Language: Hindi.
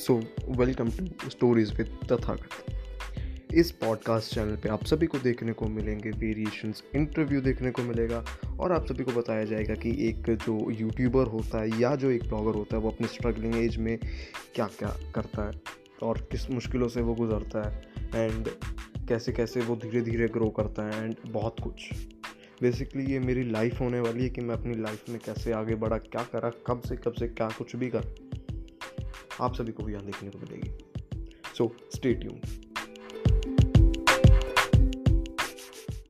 So welcome to stories with Tathagat इस पॉडकास्ट चैनल पे आप सभी को देखने को मिलेंगे वेरिएशंस इंटरव्यू देखने को मिलेगा और आप सभी को बताया जाएगा कि एक जो यूट्यूबर होता है या जो एक ब्लॉगर होता है, वो अपने स्ट्रगलिंग एज में क्या क्या करता है और किस मुश्किलों से वो गुजरता है एंड कैसे कैसे वो धीरे धीरे ग्रो करता है एंड बहुत कुछ। बेसिकली ये मेरी लाइफ होने वाली है कि मैं अपनी लाइफ में कैसे आगे बढ़ा, क्या करा, कब से कब से क्या कुछ भी कर। आप सभी को भी यहाँ देखने को मिलेगी। So stay tune